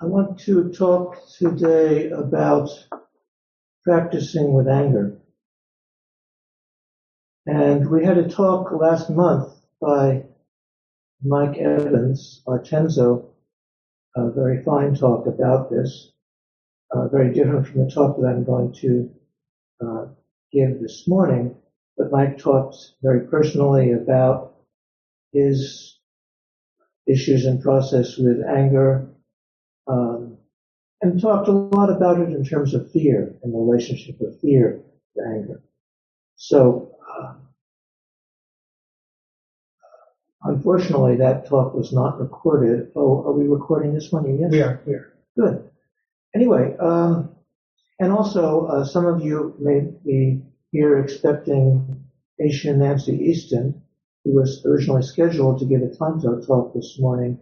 I want to talk today about practicing with anger. And we had a talk last month by Mike Evans, our tenzo, a very fine talk about this, uh, very different from the talk that I'm going to uh, give this morning. But Mike talked very personally about his issues and process with anger, um, and talked a lot about it in terms of fear and the relationship of fear to anger. So, uh, unfortunately, that talk was not recorded. Oh, are we recording this one? Yes. We are. We are. Good. Anyway, um, and also uh, some of you may be here expecting Aisha Nancy Easton, who was originally scheduled to give a Tanto talk this morning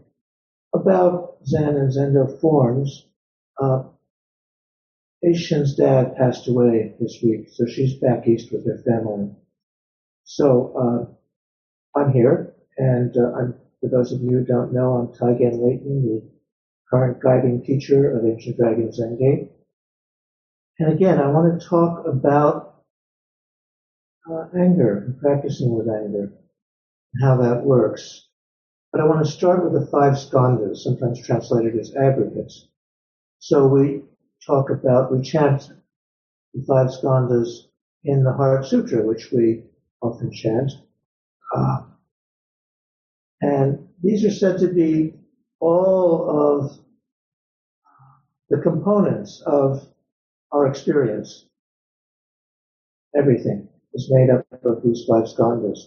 about Zen and Zendo forms. Uh, dad passed away this week, so she's back east with her family. So uh, I'm here, and uh, I'm, for those of you who don't know, I'm Taigen Leighton, the current guiding teacher of Ancient Dragon Zen Gate. And again, I want to talk about uh, anger and practicing with anger how that works. But I want to start with the five skandhas, sometimes translated as aggregates. So we talk about, we chant the five skandhas in the Heart Sutra, which we often chant. Uh, and these are said to be all of the components of our experience. Everything is made up of these five skandhas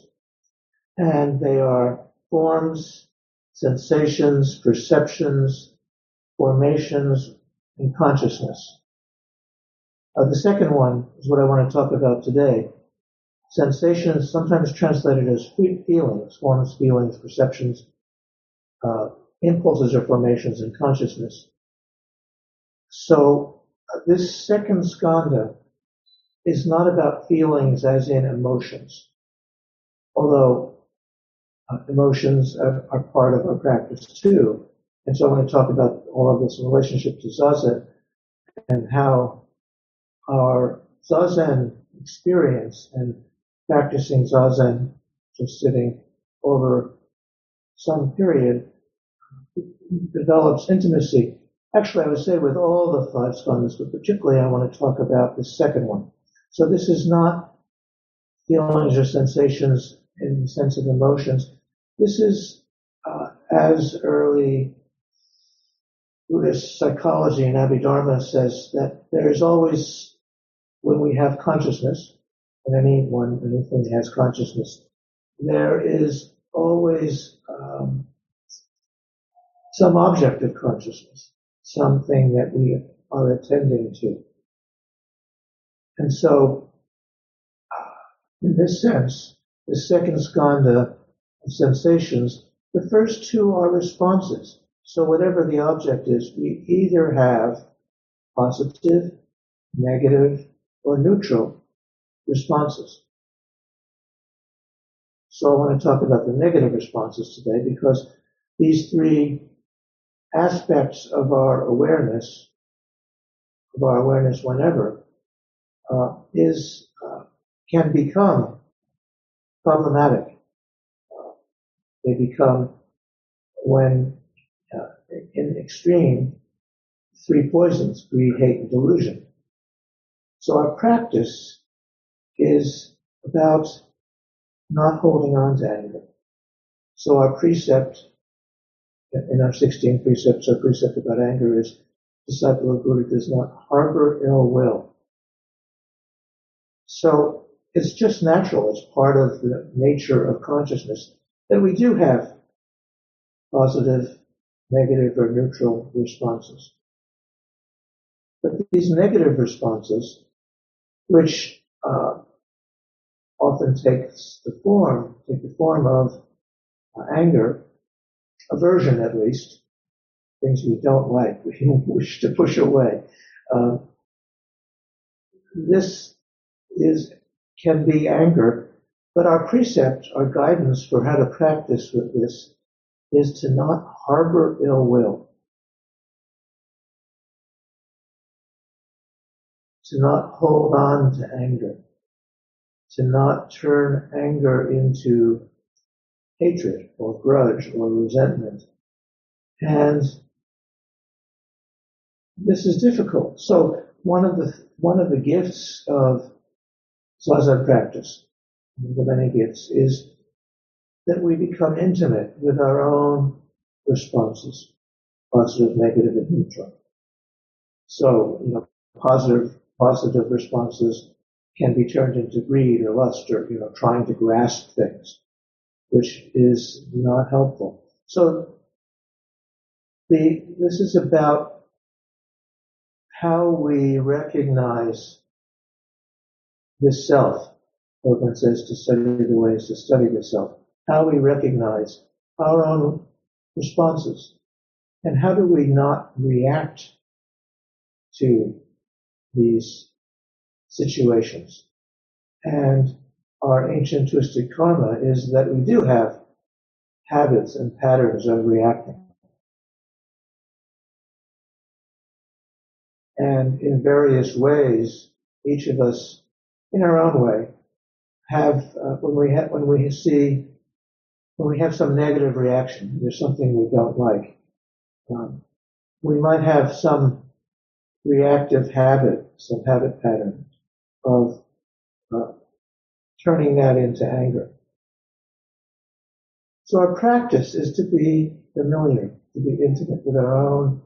and they are forms, sensations, perceptions, formations, and consciousness. Uh, the second one is what I want to talk about today. Sensations, sometimes translated as feelings, forms, feelings, perceptions, uh, impulses or formations, and consciousness. So uh, this second skandha is not about feelings as in emotions, although uh, emotions are, are, part of our practice too. And so I want to talk about all of this relationship to Zazen and how our Zazen experience and practicing Zazen, just sitting over some period, develops intimacy. Actually, I would say with all the five skandhas, but particularly I want to talk about the second one. So this is not feelings or sensations in the sense of emotions. This is uh, as early Buddhist psychology and Abhidharma says that there is always, when we have consciousness, and anyone, anything has consciousness, there is always um, some object of consciousness, something that we are attending to. And so, uh, in this sense, the second skandha sensations, the first two are responses. So whatever the object is, we either have positive, negative, or neutral responses. So I want to talk about the negative responses today because these three aspects of our awareness, of our awareness whenever, uh, is uh, can become problematic they become, when uh, in extreme, three poisons, greed, hate, and delusion. So our practice is about not holding on to anger. So our precept in our 16 precepts, our precept about anger is disciple of Buddha does not harbor ill will. So it's just natural. It's part of the nature of consciousness that we do have positive, negative or neutral responses. But these negative responses, which uh, often takes the form, take the form of uh, anger, aversion at least, things we don't like, we wish to push away. Uh, this is can be anger, but our precept, our guidance for how to practice with this is to not harbor ill will. To not hold on to anger. To not turn anger into hatred or grudge or resentment. And this is difficult. So one of the, one of the gifts of Zazen practice, the many gifts, is that we become intimate with our own responses, positive, negative, and neutral. So, you know, positive, positive responses can be turned into greed or lust or, you know, trying to grasp things, which is not helpful. So the, this is about how we recognize the self. Dogen says to study the ways to study the self. How we recognize our own responses and how do we not react to these situations. And our ancient twisted karma is that we do have habits and patterns of reacting. And in various ways, each of us in our own way, have uh, when we have when we see when we have some negative reaction, there's something we don't like. Um, we might have some reactive habit, some habit pattern of uh, turning that into anger. So our practice is to be familiar, to be intimate with our own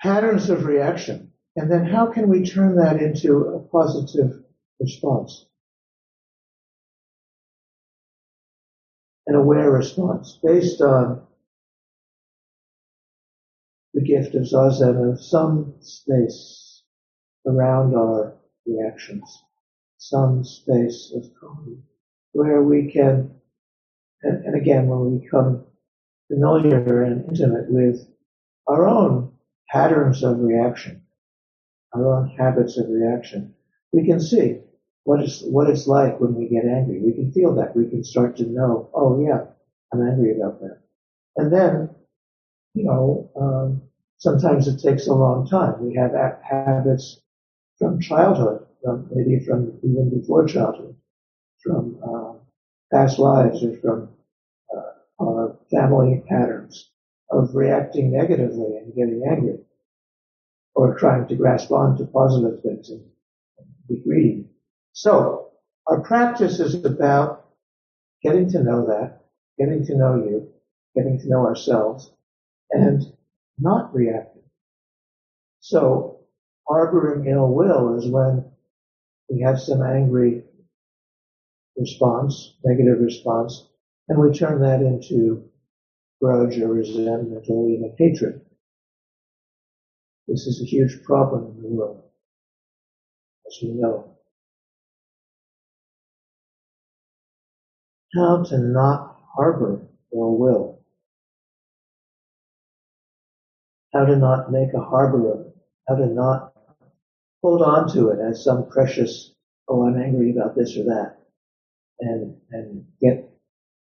patterns of reaction and then how can we turn that into a positive response? An aware response based on the gift of Zazen of some space around our reactions, some space of calm where we can, and, and again, when we become familiar and intimate with our own patterns of reaction, our own habits of reaction, we can see what it's, what it's like when we get angry. We can feel that. We can start to know, oh yeah, I'm angry about that. And then, you know, um, sometimes it takes a long time. We have habits from childhood, from maybe from even before childhood, from uh, past lives or from uh, our family patterns of reacting negatively and getting angry or trying to grasp on to positive things and be greedy. So our practice is about getting to know that, getting to know you, getting to know ourselves, and not reacting. So harboring ill will is when we have some angry response, negative response, and we turn that into grudge or resentment or even hatred. This is a huge problem in the world, as we know. How to not harbor ill will. How to not make a harbor of it. How to not hold on to it as some precious, oh, I'm angry about this or that, and, and get,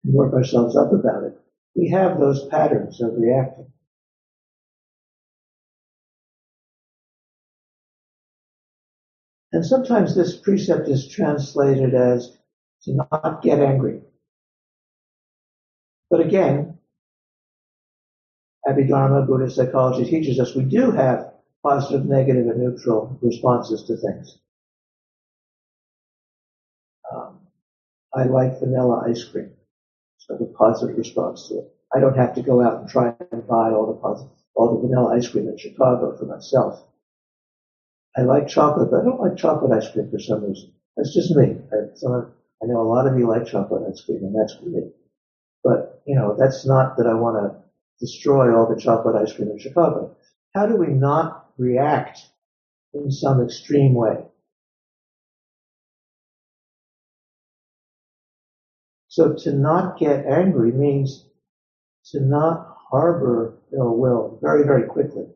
work ourselves up about it. We have those patterns of reacting. And sometimes this precept is translated as to not get angry. But again, Abhidharma, Buddhist psychology teaches us we do have positive, negative, and neutral responses to things. Um, I like vanilla ice cream. So the positive response to it. I don't have to go out and try and buy all the positive, all the vanilla ice cream in Chicago for myself. I like chocolate, but I don't like chocolate ice cream for some reason. That's just me. I, I know a lot of you like chocolate ice cream, and that's great. But, you know, that's not that I want to destroy all the chocolate ice cream in Chicago. How do we not react in some extreme way? So to not get angry means to not harbor ill will very, very quickly.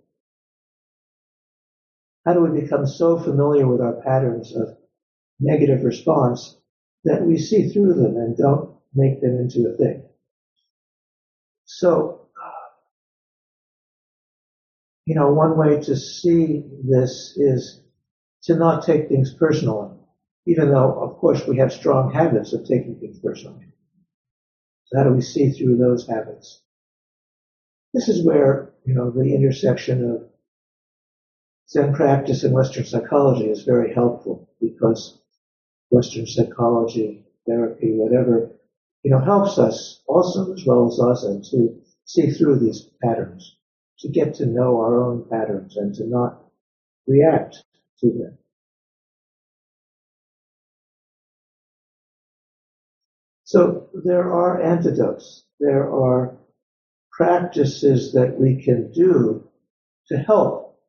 How do we become so familiar with our patterns of negative response that we see through them and don't make them into a thing? So, uh, you know, one way to see this is to not take things personally even though, of course, we have strong habits of taking things personally. So how do we see through those habits? This is where, you know, the intersection of Zen practice and Western psychology is very helpful because Western psychology, therapy, whatever, you know, helps us also as well as Zazen to see through these patterns, to get to know our own patterns and to not react to them. So there are antidotes. There are practices that we can do to help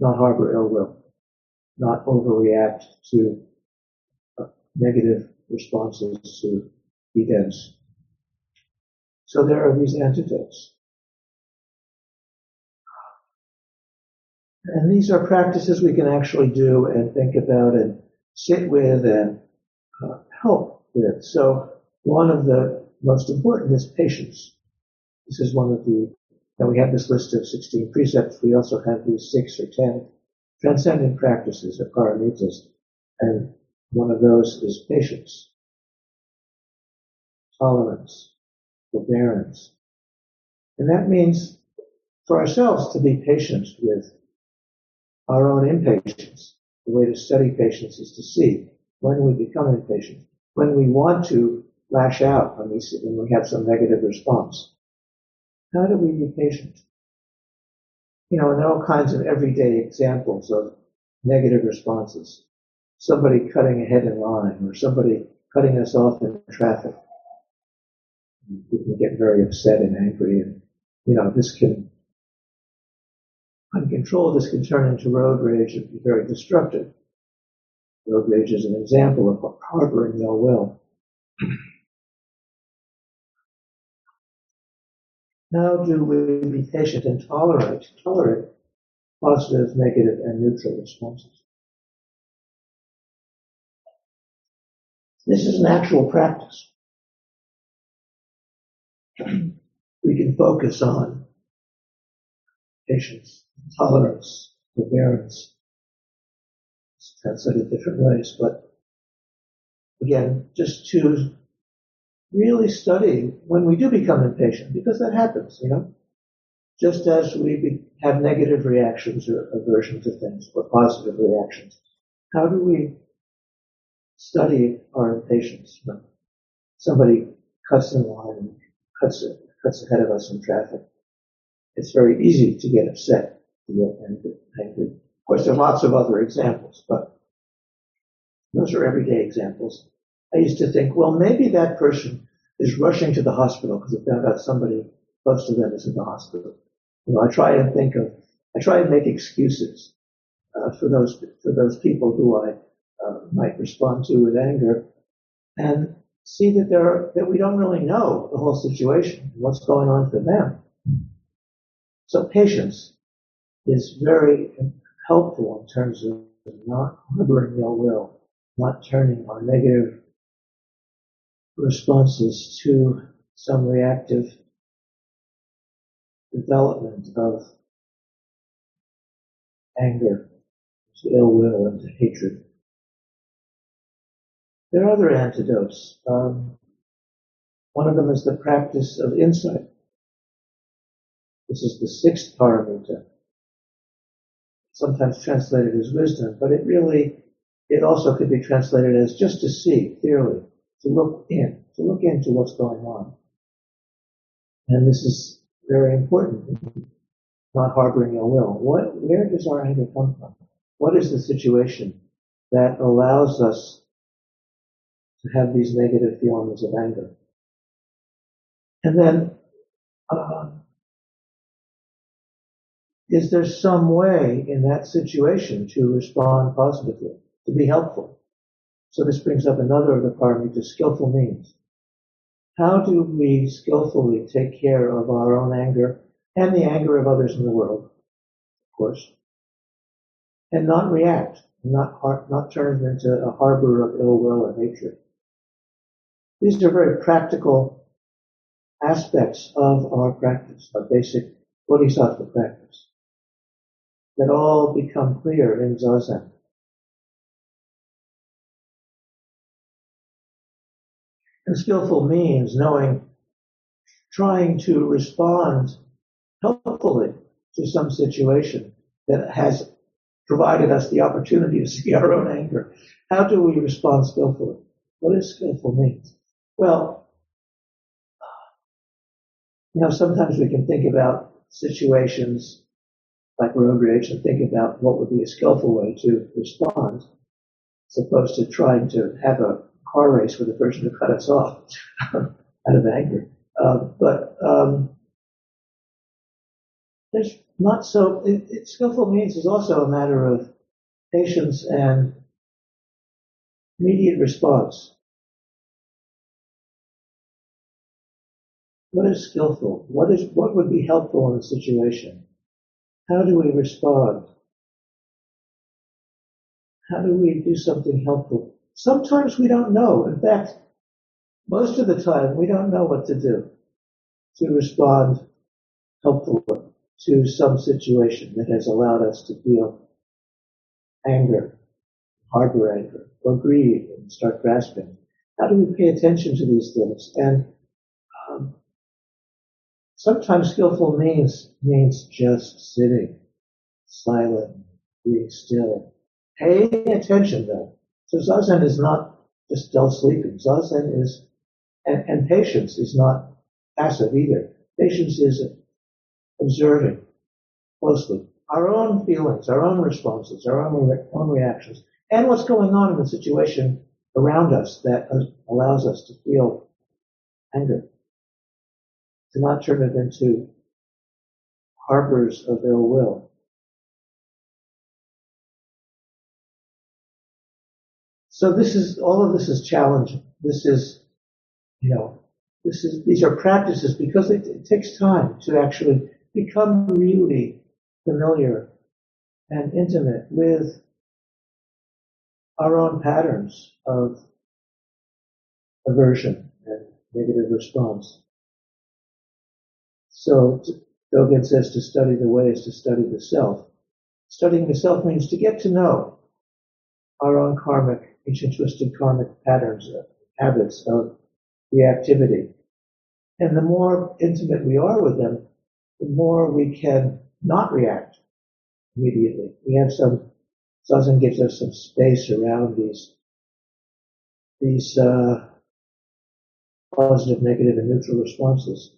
not harbor ill will, not overreact to uh, negative responses to events. So there are these antidotes. And these are practices we can actually do and think about and sit with and uh, help with. So one of the most important is patience. This is one of the, and we have this list of 16 precepts. We also have these six or 10 transcendent practices or paramitas. And one of those is patience, tolerance, forbearance. And that means for ourselves to be patient with our own impatience. The way to study patience is to see when we become impatient when we want to lash out when we, when we have some negative response. How do we be patient? You know, and there are all kinds of everyday examples of negative responses. Somebody cutting ahead in line or somebody cutting us off in traffic. Can get very upset and angry and, you know, this can, uncontrolled, this can turn into road rage and be very destructive. Road rage is an example of harboring ill will. How do we be patient and tolerate, tolerate positive, negative, and neutral responses? This is an actual practice. we can focus on patience, tolerance, forbearance, translated different ways, but again, just to really study when we do become impatient, because that happens, you know. Just as we have negative reactions or aversion to things, or positive reactions, how do we study our impatience when somebody cuts in line cuts, cuts ahead of us in traffic? It's very easy to get upset, angry, angry of course, there are lots of other examples, but those are everyday examples. I used to think, well, maybe that person is rushing to the hospital because they found out somebody close to them is in the hospital. You know, I try and think of, I try and make excuses uh, for those for those people who I uh, might respond to with anger, and see that there are, that we don't really know the whole situation, what's going on for them. So patience is very helpful in terms of not harboring ill will, not turning our negative responses to some reactive development of anger, to ill will, and to hatred. There are other antidotes. Um, one of them is the practice of insight. This is the sixth paramita sometimes translated as wisdom, but it really, it also could be translated as just to see clearly, to look in, to look into what's going on. And this is very important, not harboring ill will. What, where does our anger come from? What is the situation that allows us to have these negative feelings of anger? And then, uh, is there some way in that situation to respond positively, to be helpful? So this brings up another of the paramita, skillful means. How do we skillfully take care of our own anger and the anger of others in the world, of course, and not react, not, not turn it into a harbor of ill will and hatred? These are very practical aspects of our practice, our basic bodhisattva practice that all become clear in Zazen. And skillful means knowing, trying to respond helpfully to some situation that has provided us the opportunity to see our own anger. How do we respond skillfully? What does skillful mean? Well, you know, sometimes we can think about situations like road rage and think about what would be a skillful way to respond, as opposed to trying to have a car race with a person who cut us off out of anger. Uh, but um, there's not so. It, it, skillful means is also a matter of patience and immediate response. What is skillful? What is what would be helpful in a situation? How do we respond? How do we do something helpful? Sometimes we don't know. In fact, most of the time we don't know what to do to respond helpfully to some situation that has allowed us to feel anger, harbor anger, or greed and start grasping. How do we pay attention to these things? And um, Sometimes skillful means means just sitting, silent, being still. Paying attention though. So zazen is not just dull sleeping. Zazen is, and, and patience is not passive either. Patience is observing closely our own feelings, our own responses, our own, re- own reactions, and what's going on in the situation around us that uh, allows us to feel anger to not turn it into harbors of ill will. So this is, all of this is challenging. This is, you know, this is, these are practices because it, it takes time to actually become really familiar and intimate with our own patterns of aversion and negative response. So Dogen says to study the way is to study the self. Studying the self means to get to know our own karmic, ancient twisted karmic patterns, uh, habits of reactivity. And the more intimate we are with them, the more we can not react immediately. We have some, Zazen gives us some space around these, these, uh, positive, negative, and neutral responses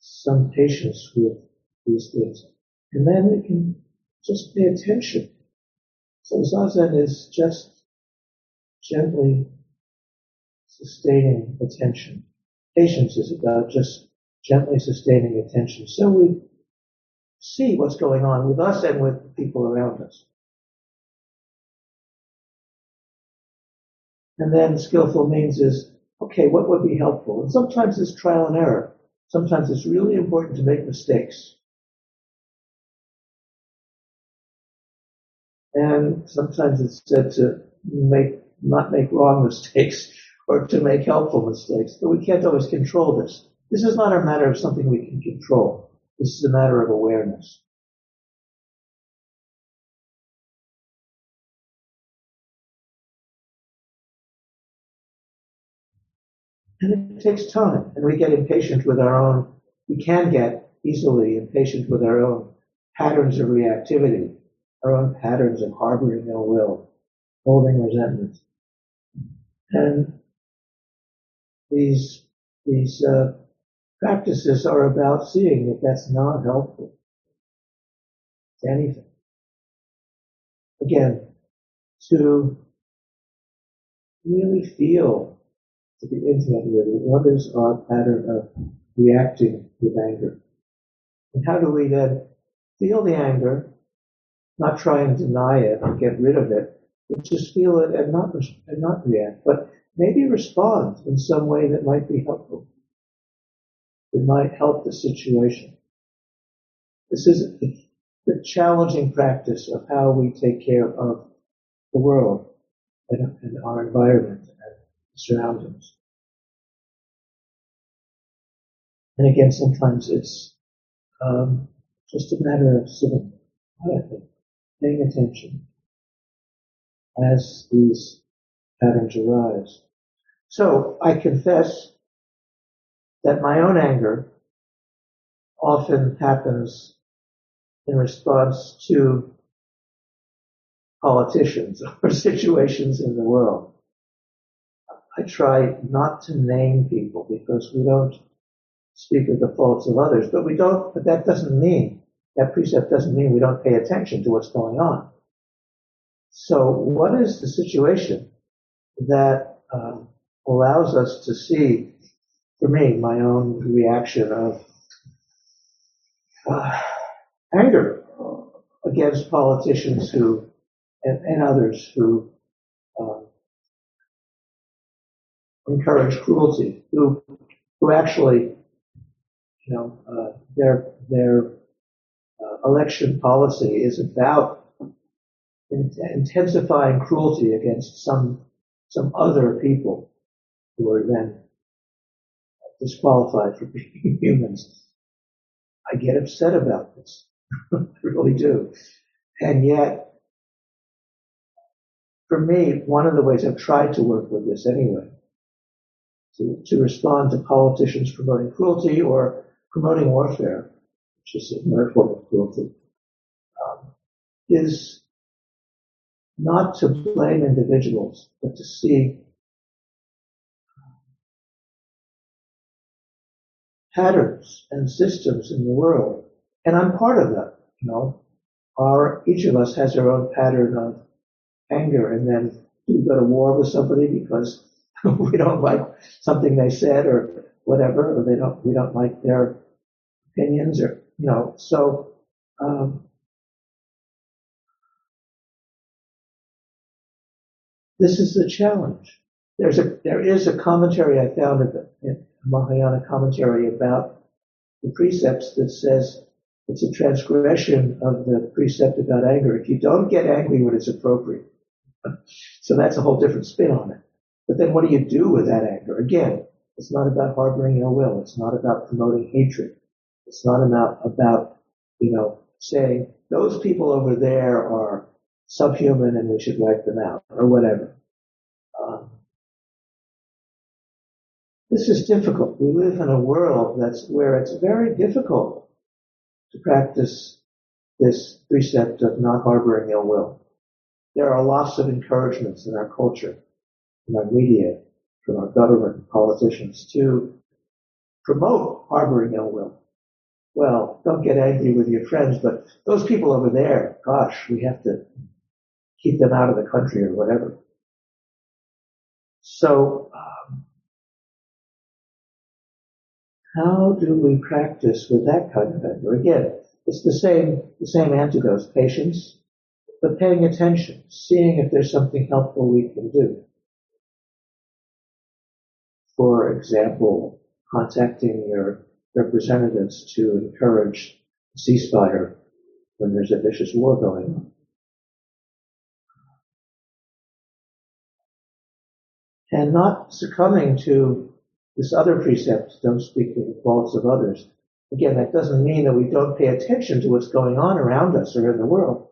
some patience with these things. And then we can just pay attention. So zazen is just gently sustaining attention. Patience is about just gently sustaining attention. So we see what's going on with us and with people around us. And then skillful means is, okay, what would be helpful? And sometimes it's trial and error. Sometimes it's really important to make mistakes. And sometimes it's said to make, not make wrong mistakes or to make helpful mistakes. But we can't always control this. This is not a matter of something we can control. This is a matter of awareness. And it takes time, and we get impatient with our own, we can get easily impatient with our own patterns of reactivity, our own patterns of harboring ill will, holding resentment. And these, these uh, practices are about seeing that that's not helpful to anything. Again, to really feel to be intimate with it. What is our pattern of reacting with anger? And how do we then feel the anger, not try and deny it or get rid of it, but just feel it and not, and not react, but maybe respond in some way that might be helpful. It might help the situation. This is the challenging practice of how we take care of the world and, and our environment surroundings. And again, sometimes it's um, just a matter of sitting quietly, paying attention as these patterns arise. So I confess that my own anger often happens in response to politicians or situations in the world. I try not to name people because we don't speak of the faults of others, but we don't, but that doesn't mean, that precept doesn't mean we don't pay attention to what's going on. So what is the situation that um, allows us to see, for me, my own reaction of uh, anger against politicians who and, and others who encourage cruelty, who who actually, you know, uh, their their uh, election policy is about in, intensifying cruelty against some some other people who are then disqualified for being humans. I get upset about this. I really do. And yet, for me, one of the ways I've tried to work with this anyway, to, to respond to politicians promoting cruelty or promoting warfare, which is another form of cruelty, um, is not to blame individuals, but to see patterns and systems in the world. And I'm part of that, you know. Our, each of us has our own pattern of anger and then we go to war with somebody because we don't like something they said or whatever, or they don't, we don't like their opinions or, you know, so, um, this is the challenge. There's a, there is a commentary I found in a Mahayana commentary about the precepts that says it's a transgression of the precept about anger. If you don't get angry when it's appropriate, so that's a whole different spin on it. But then what do you do with that anger? Again, it's not about harboring ill will. It's not about promoting hatred. It's not about, about, you know, saying those people over there are subhuman and we should wipe them out or whatever. Um, this is difficult. We live in a world that's where it's very difficult to practice this precept of not harboring ill will. There are lots of encouragements in our culture, in our media, from our government politicians to promote harboring ill will. Well, don't get angry with your friends, but those people over there, gosh, we have to keep them out of the country or whatever. So, um, how do we practice with that kind of anger? Again, it's the same, the same antidotes, patience, but paying attention, seeing if there's something helpful we can do. For example, contacting your representatives to encourage a ceasefire when there's a vicious war going on. And not succumbing to this other precept, don't speak of the faults of others. Again, that doesn't mean that we don't pay attention to what's going on around us or in the world.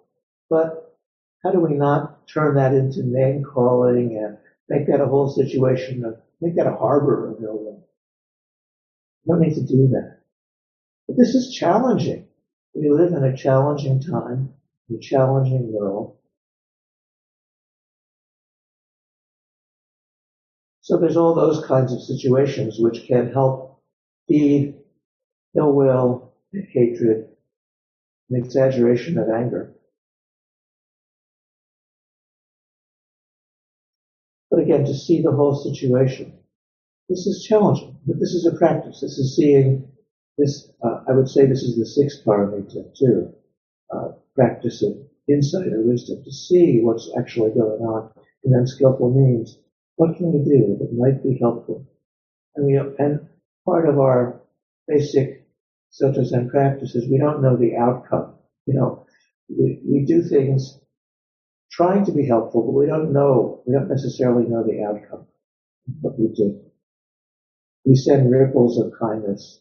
But how do we not turn that into name calling and make that a whole situation of, make that a harbor of? We don't need to do that. But this is challenging. We live in a challenging time, a challenging world. So there's all those kinds of situations which can help feed ill will, hatred, an exaggeration of anger. To see the whole situation. This is challenging, but this is a practice. This is seeing this, uh, I would say this is the sixth paramita too. practice of insight or wisdom to see what's actually going on, and then skillful means what can we do that might be helpful? And we and part of our basic Soto Zen practice is we don't know the outcome. You know, we, we do things trying to be helpful, but we don't know, we don't necessarily know the outcome of what we do. We send ripples of kindness,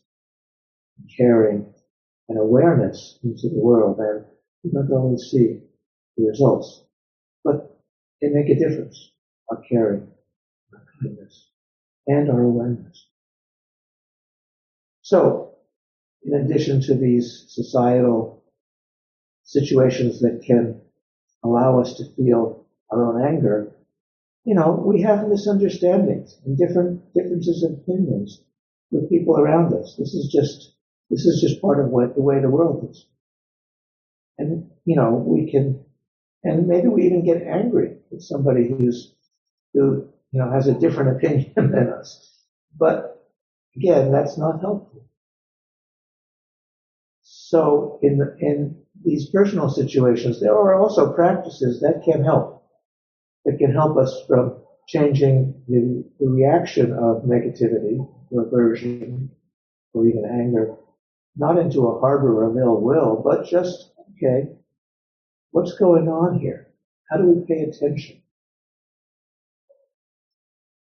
caring, and awareness into the world, and we don't always see the results. But they make a difference, our caring, our kindness, and our awareness. So, in addition to these societal situations that can allow us to feel our own anger, you know, we have misunderstandings and different differences of opinions with people around us. This is just this is just part of what the way the world is. And you know, we can and maybe we even get angry with somebody who's who you know has a different opinion than us. But again, that's not helpful. So in in these personal situations, there are also practices that can help, that can help us from changing the, the reaction of negativity, aversion, or even anger, not into a harbor of ill will, but just, okay, what's going on here? How do we pay attention?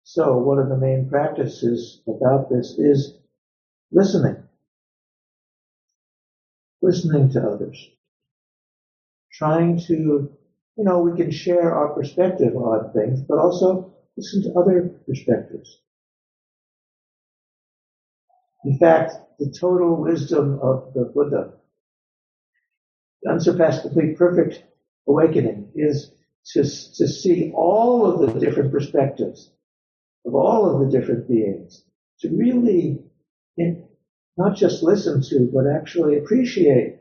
So one of the main practices about this is listening. Listening to others trying to, you know, we can share our perspective on things, but also listen to other perspectives. In fact, the total wisdom of the Buddha, the unsurpassed, complete, perfect awakening is to, to see all of the different perspectives of all of the different beings, to really in, not just listen to, but actually appreciate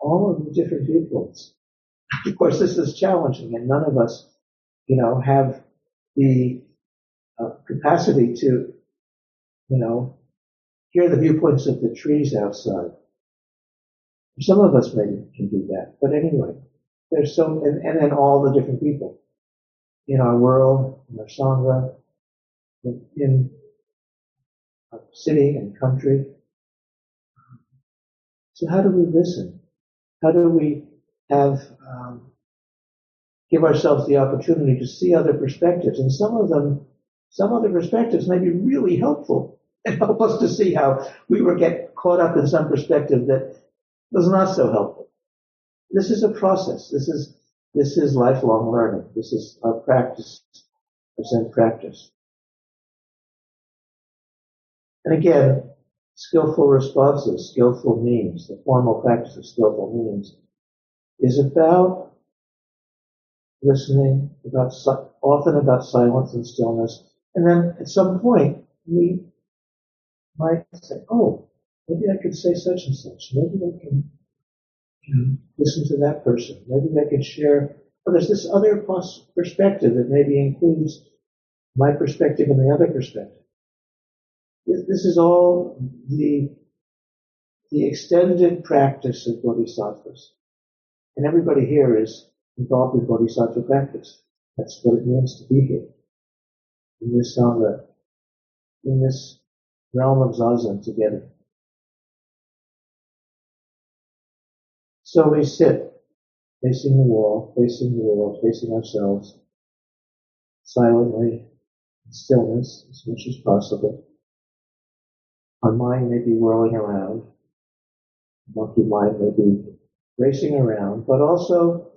all of the different viewpoints. Of course, this is challenging, and none of us, you know, have the uh, capacity to, you know, hear the viewpoints of the trees outside. Some of us maybe can do that, but anyway, there's so, and, and then all the different people in our world, in our sangha, in, our city and country. So how do we listen? How do we have um, give ourselves the opportunity to see other perspectives, and some of them, some other perspectives may be really helpful and help us to see how we were get caught up in some perspective that was not so helpful. This is a process. This is this is lifelong learning. This is our practice, our practice. And again, skillful responses, skillful means, the formal practice of skillful means is about listening, about often about silence and stillness, and then at some point we might say, "Oh, maybe I could say such and such. Maybe I can listen to that person. Maybe I can share." Well, there's this other perspective that maybe includes my perspective and the other perspective. This is all the the extended practice of bodhisattvas. And everybody here is involved in bodhisattva practice. That's what it means to be here. In this sangha, in this realm of zazen together. So we sit facing the wall, facing the world, facing ourselves, silently, in stillness as much as possible. Our mind may be whirling around. Monkey mind may be racing around, but also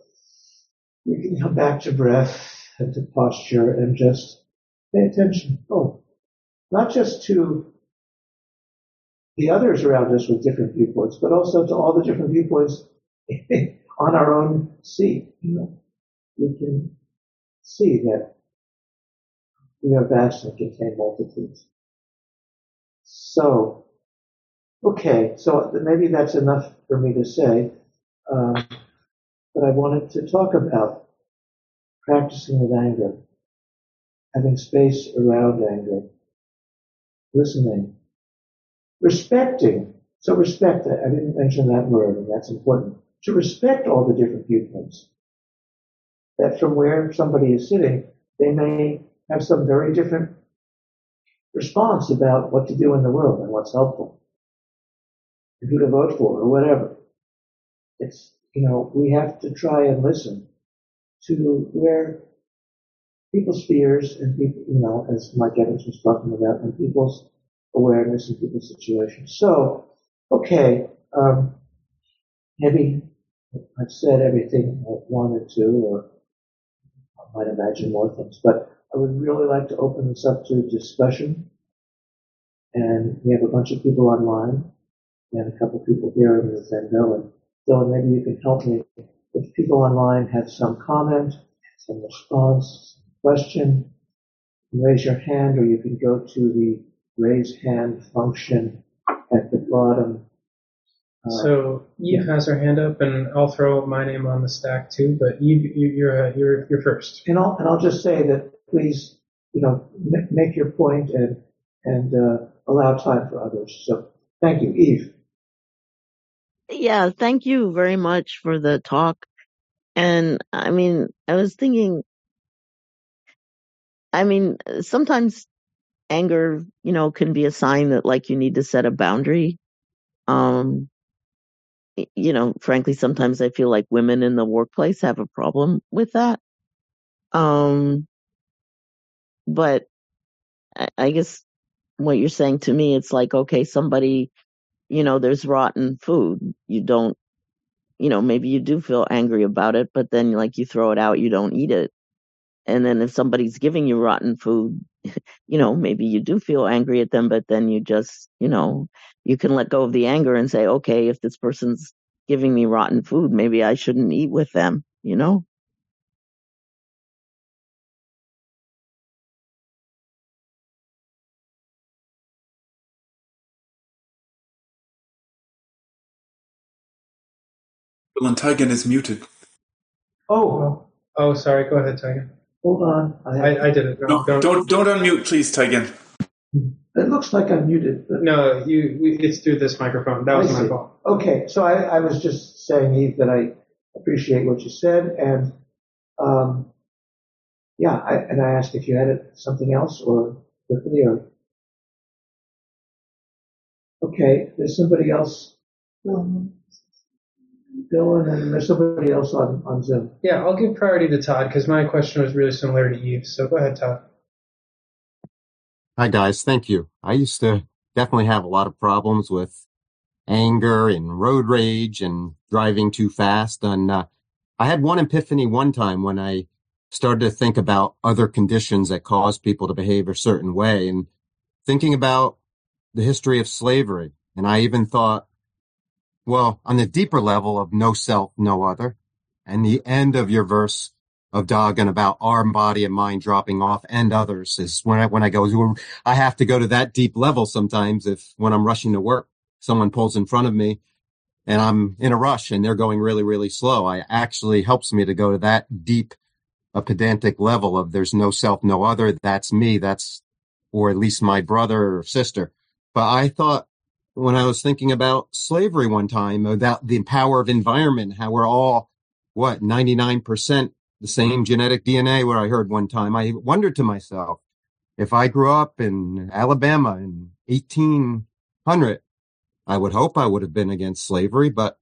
you can come back to breath and to posture and just pay attention. Oh, not just to the others around us with different viewpoints, but also to all the different viewpoints on our own seat. You know, we can see that we are vast and contain multitudes. So, okay, so maybe that's enough for me to say. Um, but I wanted to talk about practicing with anger, having space around anger, listening, respecting. So respect, I didn't mention that word, and that's important. to respect all the different viewpoints. That from where somebody is sitting, they may have some very different response about what to do in the world and what's helpful and who to vote for or whatever. It's, you know, we have to try and listen to where people's fears and people, you know, as Mike Evans was talking about, and people's awareness and people's situations. So, okay, um, maybe I've said everything I wanted to, or I might imagine more things, but I would really like to open this up to discussion. And we have a bunch of people online and a couple of people here in the Zendo. And Dylan, maybe you can help me. If people online have some comment, some response, question, raise your hand or you can go to the raise hand function at the bottom. Uh, so Eve has her hand up, and I'll throw my name on the stack too. But Eve, you're uh, you're you're first. And I'll and I'll just say that please, you know, make your point and and uh, allow time for others. So thank you, Eve. Yeah, thank you very much for the talk. And I mean, I was thinking, I mean, sometimes anger, you know, can be a sign that like you need to set a boundary. Um, you know, frankly, sometimes I feel like women in the workplace have a problem with that. Um, but I guess what you're saying to me, it's like, okay, somebody, you know, there's rotten food. You don't, you know, maybe you do feel angry about it, but then like you throw it out, you don't eat it. And then if somebody's giving you rotten food, you know, maybe you do feel angry at them, but then you just, you know, you can let go of the anger and say, okay, if this person's giving me rotten food, maybe I shouldn't eat with them, you know? Dylan Taigen is muted. Oh, oh, sorry. Go ahead, Taigen. Hold on. I, I, I did it. No, don't, don't, don't unmute, please, Taigen. It looks like I'm muted. But... No, you. We, it's through this microphone. That was my fault. Okay, so I, I, was just saying, Eve, that I appreciate what you said, and um, yeah, I, and I asked if you had something else or quickly or. Okay, there's somebody else. Um, Dylan, and there's somebody else on, on Zoom. Yeah, I'll give priority to Todd because my question was really similar to Eve. So go ahead, Todd. Hi, guys. Thank you. I used to definitely have a lot of problems with anger and road rage and driving too fast. And uh, I had one epiphany one time when I started to think about other conditions that cause people to behave a certain way and thinking about the history of slavery. And I even thought, well, on the deeper level of no self, no other, and the end of your verse of Dogen about arm, body and mind dropping off and others is when I, when I go, I have to go to that deep level sometimes if when I'm rushing to work, someone pulls in front of me and I'm in a rush and they're going really, really slow. I actually helps me to go to that deep, a pedantic level of there's no self, no other. That's me. That's, or at least my brother or sister. But I thought when I was thinking about slavery one time about the power of environment, how we're all, what, 99% the same mm-hmm. genetic DNA where I heard one time. I wondered to myself, if I grew up in Alabama in 1800, I would hope I would have been against slavery, but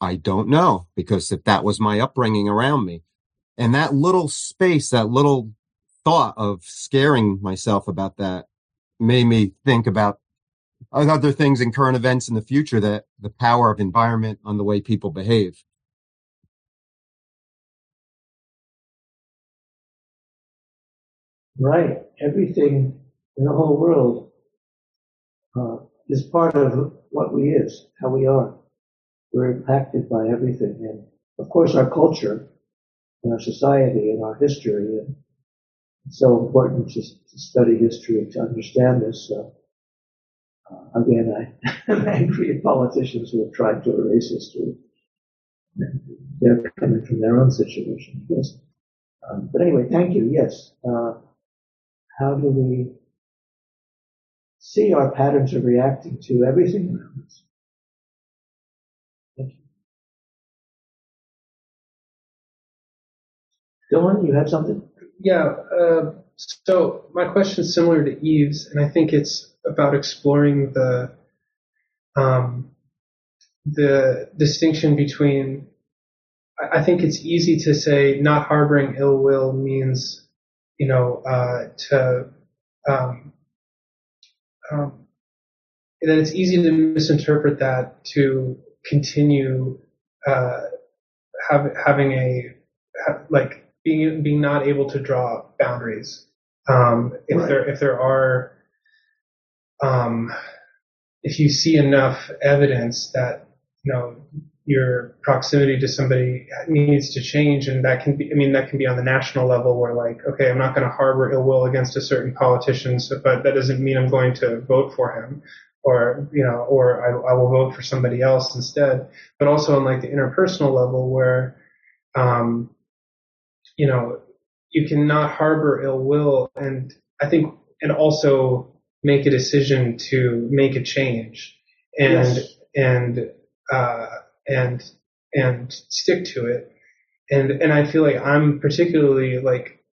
I don't know because if that was my upbringing around me and that little space, that little thought of scaring myself about that made me think about other things in current events in the future that the power of environment on the way people behave. Right. Everything in the whole world uh, is part of what we is, how we are. We're impacted by everything. And of course, our culture and our society and our history. And it's so important to, to study history and to understand this. So uh, again, I am angry at politicians who have tried to erase history. They're coming from their own situation, yes. Um, but anyway, thank you, yes. Uh, how do we see our patterns of reacting to everything around us? Thank you. Dylan, you have something? Yeah, uh, so my question is similar to Eve's, and I think it's about exploring the um, the distinction between. I think it's easy to say not harboring ill will means, you know, uh, to um, um, that it's easy to misinterpret that to continue uh, have, having a have, like being being not able to draw boundaries. Um, if right. there if there are um, if you see enough evidence that you know your proximity to somebody needs to change and that can be i mean that can be on the national level where like okay i'm not going to harbor ill will against a certain politician so, but that doesn't mean i'm going to vote for him. Or you know or I, I will vote for somebody else instead. But also on like the interpersonal level where um you know you cannot harbor ill will and i think and also make a decision to make a change and yes. and uh and and stick to it. And and I feel like I'm particularly like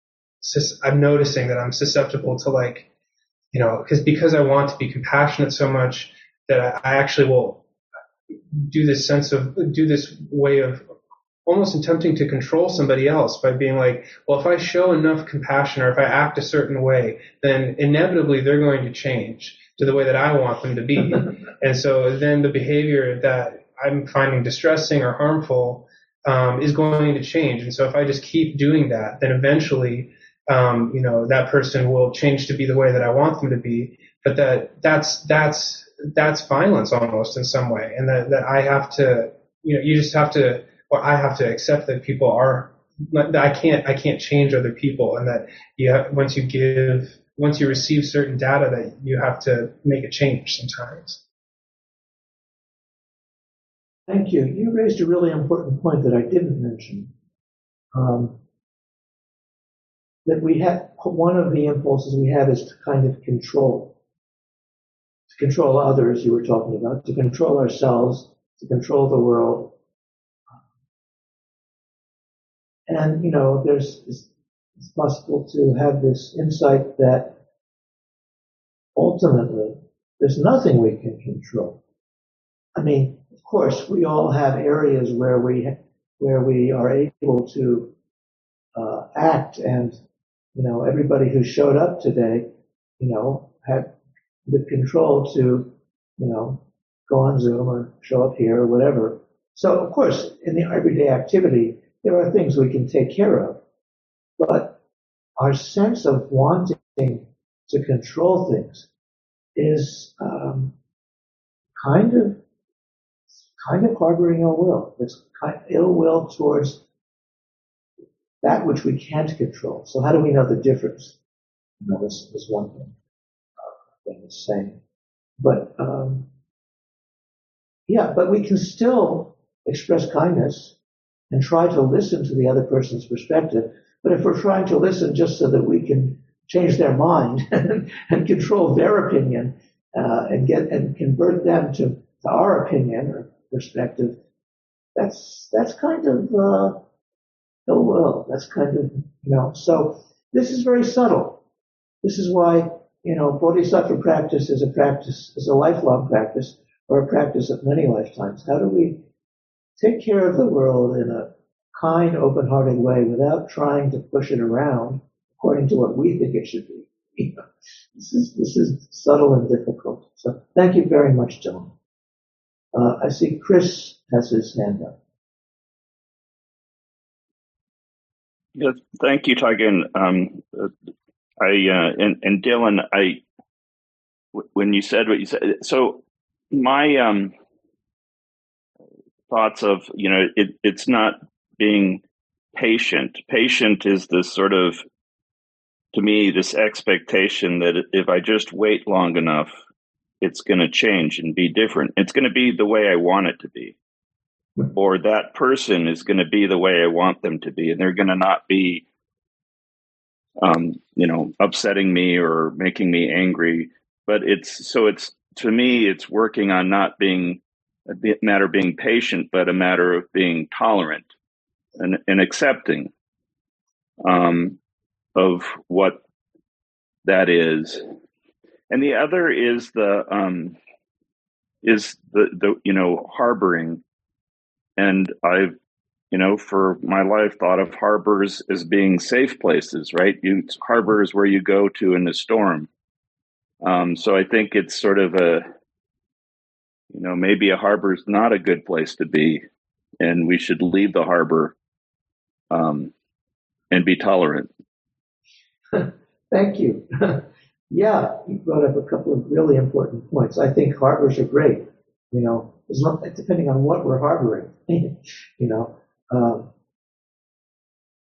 sus- I'm noticing that I'm susceptible to like you know because because I want to be compassionate so much that I, I actually will do this sense of do this way of almost attempting to control somebody else by being like, well, if I show enough compassion or if I act a certain way, then inevitably they're going to change to the way that I want them to be. and so then the behavior that I'm finding distressing or harmful um, is going to change. And so if I just keep doing that, then eventually, um, you know, that person will change to be the way that I want them to be. But that that's that's that's violence almost in some way, and that that I have to, you know, you just have to, or I have to accept that people are. That I can't I can't change other people, and that you have, once you give once you receive certain data that you have to make a change sometimes. Thank you. You raised a really important point that I didn't mention. Um, that we have one of the impulses we have is to kind of control, to control others. You were talking about to control ourselves, to control the world, and you know, there's it's, possible to have this insight that ultimately there's nothing we can control. I mean, of course, we all have areas where we where we are able to uh, act, and you know, everybody who showed up today, you know, had the control to, you know, go on Zoom or show up here or whatever. So, of course, in the everyday activity, there are things we can take care of, but our sense of wanting to control things is um, kind of kind of harboring ill will. It's kind of ill will towards that which we can't control. So how do we know the difference? You know, this is one thing uh, that is saying. But um, yeah, but we can still express kindness and try to listen to the other person's perspective. But if we're trying to listen just so that we can change their mind and, control their opinion uh, and get and convert them to, to our opinion or perspective, that's that's kind of uh, ill will. That's kind of you know. So this is very subtle. This is why you know bodhisattva practice is a practice, is a lifelong practice, or a practice of many lifetimes. How do we take care of the world in a kind, open-hearted way without trying to push it around according to what we think it should be? this is this is subtle and difficult. So thank you very much, Dylan. Uh, I see Chris has his hand up. Yes, thank you, Taigen. Um, I uh, and, and Dylan, I when you said what you said, so my um, thoughts of you know it, it's not being patient. Patient is this sort of to me this expectation that if I just wait long enough, it's going to change and be different. It's going to be the way I want it to be. Or that person is going to be the way I want them to be. And they're going to not be, um, you know, upsetting me or making me angry. But it's so it's to me, it's working on not being a matter of being patient, but a matter of being tolerant and, and accepting. um, of what that is, and the other is the um, is the the you know harboring, and I've you know for my life thought of harbors as being safe places, right? You where you go to in the storm. Um, so I think it's sort of a you know maybe a harbor is not a good place to be, and we should leave the harbor um, and be tolerant. Thank you. yeah, you brought up a couple of really important points. I think harbors are great. You know, not, depending on what we're harboring. you know, um,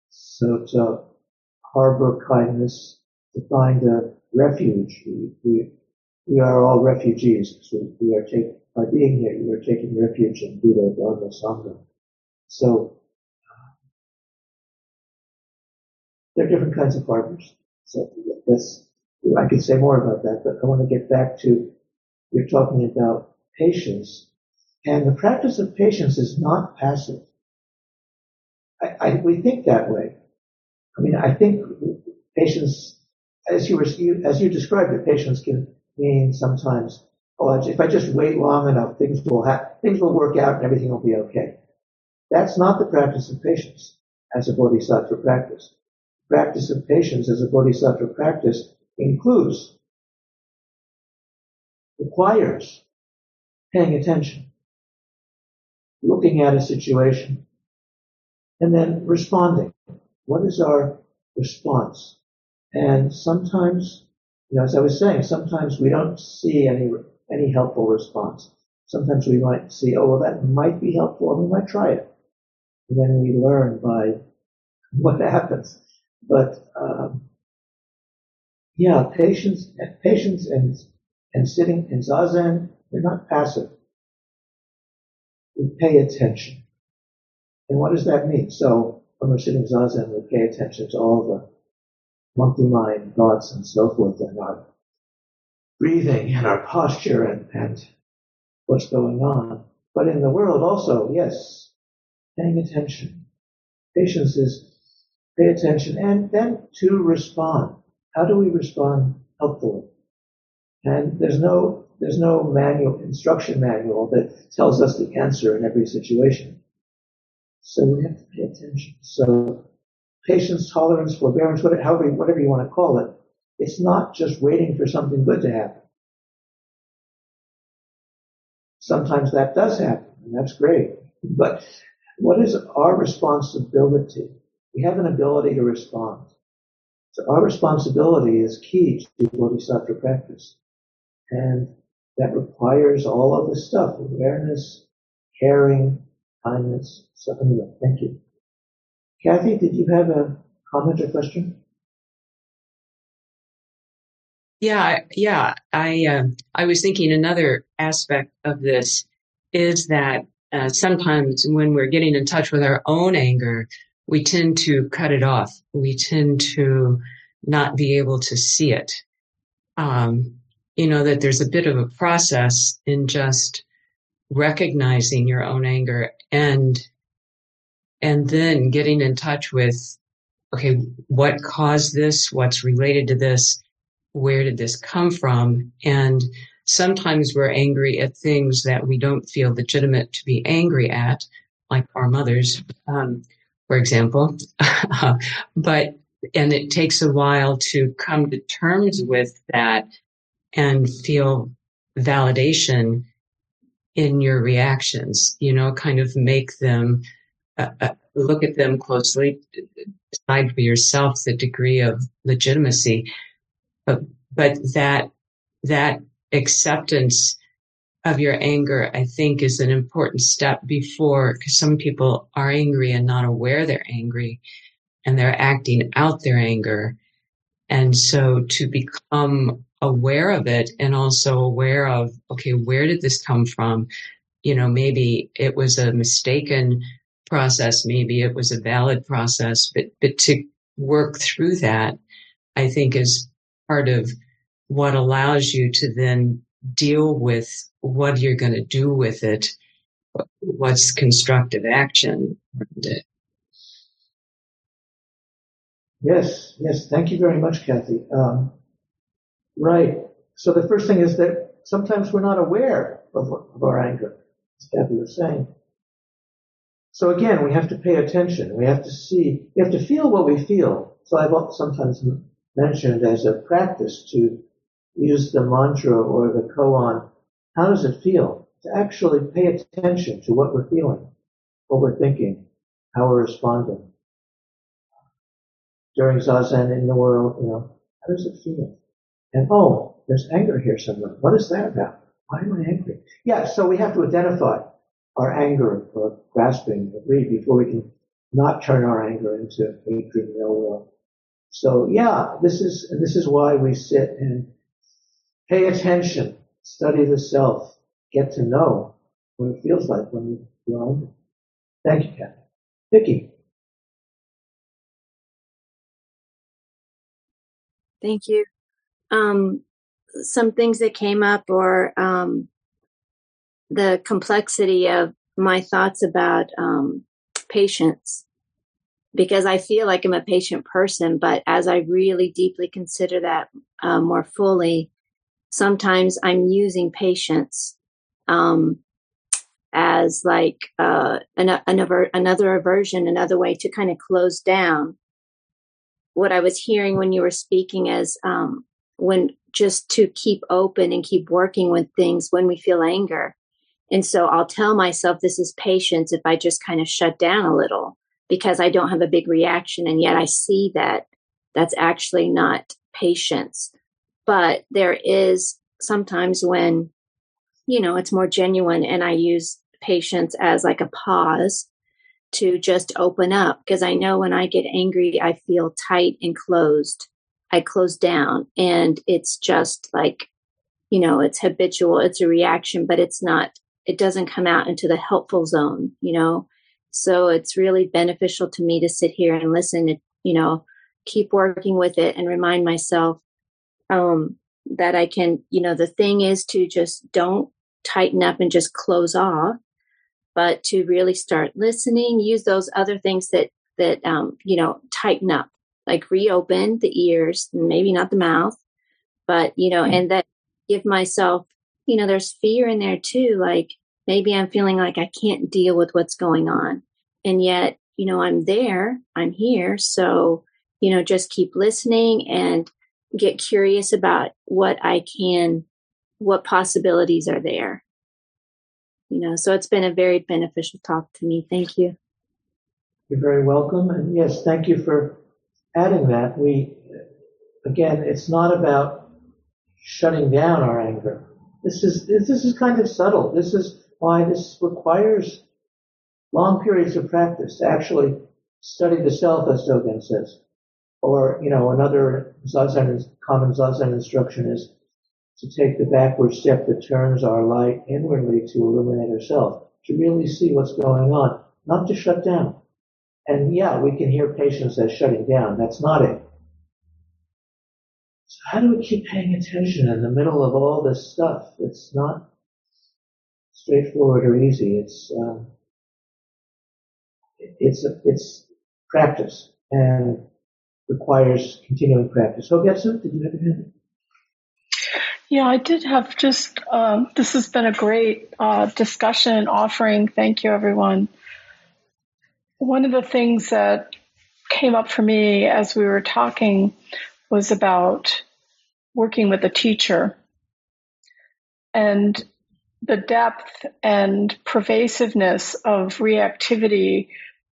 so to harbor kindness, to find a refuge. We, we, we are all refugees. So we are taking, by being here, we are taking refuge in Buddha, Dharma, Sangha. So uh, there are different kinds of harbors. So this, I could say more about that, but I want to get back to you're talking about patience, and the practice of patience is not passive. I, I, we think that way. I mean, I think patience, as you were, as you described it, patience can mean sometimes, oh, if I just wait long enough, things will ha- things will work out and everything will be okay. That's not the practice of patience as a bodhisattva practice practice of patience as a bodhisattva practice includes, requires paying attention, looking at a situation, and then responding. What is our response? And sometimes, you know, as I was saying, sometimes we don't see any, any helpful response. Sometimes we might see, oh, well, that might be helpful, and we might try it. And then we learn by what happens. But um, yeah, patience, patience, and and sitting in zazen, they're not passive. We pay attention. And what does that mean? So when we're sitting zazen, we pay attention to all the monkey mind thoughts and so forth, and our breathing and our posture and, and what's going on. But in the world also, yes, paying attention. Patience is pay attention, and then to respond. How do we respond helpfully? And there's no there's no manual instruction manual that tells us the answer in every situation. So we have to pay attention. So patience, tolerance, forbearance, whatever, whatever you want to call it, it's not just waiting for something good to happen. Sometimes that does happen, and that's great. But what is our responsibility we have an ability to respond. So our responsibility is key to Bodhisattva practice. And that requires all of this stuff, awareness, caring, kindness. So anyway, thank you. Kathy, did you have a comment or question? Yeah, yeah. I uh, I was thinking another aspect of this is that uh, sometimes when we're getting in touch with our own anger, we tend to cut it off. We tend to not be able to see it. Um, you know, that there's a bit of a process in just recognizing your own anger and, and then getting in touch with, okay, what caused this? What's related to this? Where did this come from? And sometimes we're angry at things that we don't feel legitimate to be angry at, like our mothers. Um, for example. but, and it takes a while to come to terms with that and feel validation in your reactions, you know, kind of make them, uh, uh, look at them closely, decide for yourself the degree of legitimacy. But, but that, that acceptance of your anger, I think is an important step before, because some people are angry and not aware they're angry and they're acting out their anger. And so to become aware of it and also aware of, okay, where did this come from? You know, maybe it was a mistaken process. Maybe it was a valid process, but, but to work through that, I think is part of what allows you to then deal with what you're going to do with it, what's constructive action. Yes, yes. Thank you very much, Kathy. Um, right. So the first thing is that sometimes we're not aware of, of our anger, as Kathy was saying. So again, we have to pay attention. We have to see, we have to feel what we feel. So I've sometimes mentioned as a practice to use the mantra or the koan. How does it feel? To actually pay attention to what we're feeling, what we're thinking, how we're responding. During zazen in the world, you know, how does it feel? And oh, there's anger here somewhere. What is that about? Why am I angry? Yeah, so we have to identify our anger or grasping or greed before we can not turn our anger into hatred and ill will. So yeah, this is this is why we sit and pay attention, study the self, get to know what it feels like when you feel angry. Thank you, Kathy. Vicki. Thank you. Um, some things that came up or um, the complexity of my thoughts about um, patience because I feel like I'm a patient person, but as I really deeply consider that uh, more fully, sometimes I'm using patience um, as like uh, an, another another aversion, another way to kind of close down. What I was hearing when you were speaking is um, when just to keep open and keep working with things when we feel anger. And so I'll tell myself this is patience if I just kind of shut down a little because I don't have a big reaction. And yet I see that that's actually not patience. But there is sometimes when, you know, it's more genuine and I use patience as like a pause to just open up because I know when I get angry, I feel tight and closed. I close down and it's just like, you know, it's habitual, it's a reaction, but it's not, it doesn't come out into the helpful zone, you know. So it's really beneficial to me to sit here and listen, and, you know, keep working with it and remind myself um, that I can, you know, the thing is to just don't tighten up and just close off, but to really start listening, use those other things that, that, um, you know, tighten up, like reopen the ears, maybe not the mouth, but, you know, mm-hmm. and that give myself, you know, there's fear in there too. Like maybe I'm feeling like I can't deal with what's going on. And yet, you know, I'm there, I'm here. So, you know, just keep listening and get curious about what I can, what possibilities are there. You know, so it's been a very beneficial talk to me. Thank you. You're very welcome. And yes, thank you for adding that. We, again, it's not about shutting down our anger. This is, this is kind of subtle. This is why this requires long periods of practice to actually study the self, as Dogen says. Or, you know, another Zazen, common Zazen instruction is to take the backward step that turns our light inwardly to illuminate ourselves, to really see what's going on, not to shut down. And yeah, we can hear patience as shutting down. That's not it. How do we keep paying attention in the middle of all this stuff? It's not straightforward or easy. It's, um, it's, it's practice and requires continuing practice. So, Hogetsu, did you have anything? Yeah, I did have just, um, this has been a great uh, discussion offering. Thank you, everyone. One of the things that came up for me as we were talking was about working with a teacher. And the depth and pervasiveness of reactivity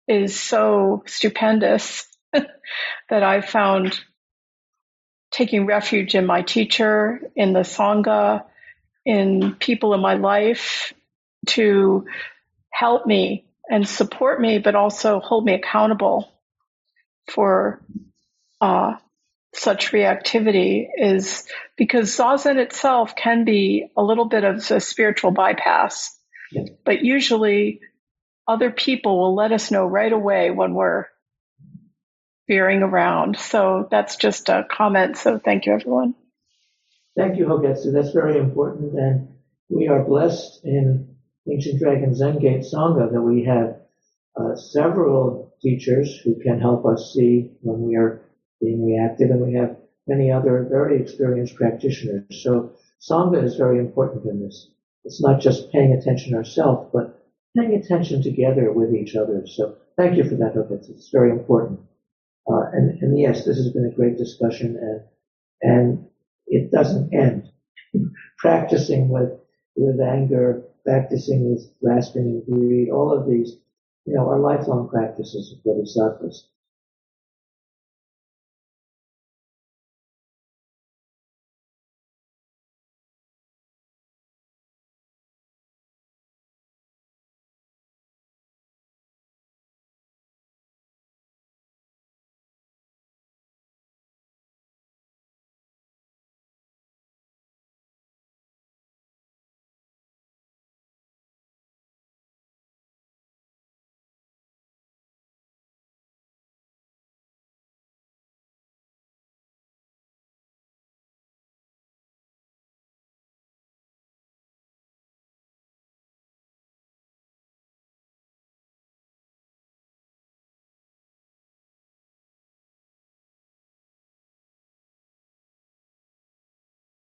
is so stupendous that I found taking refuge in my teacher, in the Sangha, in people in my life to help me and support me, but also hold me accountable for uh, such reactivity is because zazen itself can be a little bit of a spiritual bypass, but usually other people will let us know right away when we're veering around. So that's just a comment. So thank you, everyone. Thank you, Hogetsu. That's very important. And we are blessed in Ancient Dragon Zen Gate Sangha that we have uh, several teachers who can help us see when we are being reactive, and we have many other very experienced practitioners. So Sangha is very important in this. It's not just paying attention ourselves, but paying attention together with each other. So thank you for that, Hogetsu. It's very important. Uh, and, and yes, this has been a great discussion and, and it doesn't end. Practicing with, with anger, practicing with grasping and greed, all of these, you know, are lifelong practices of bodhisattvas.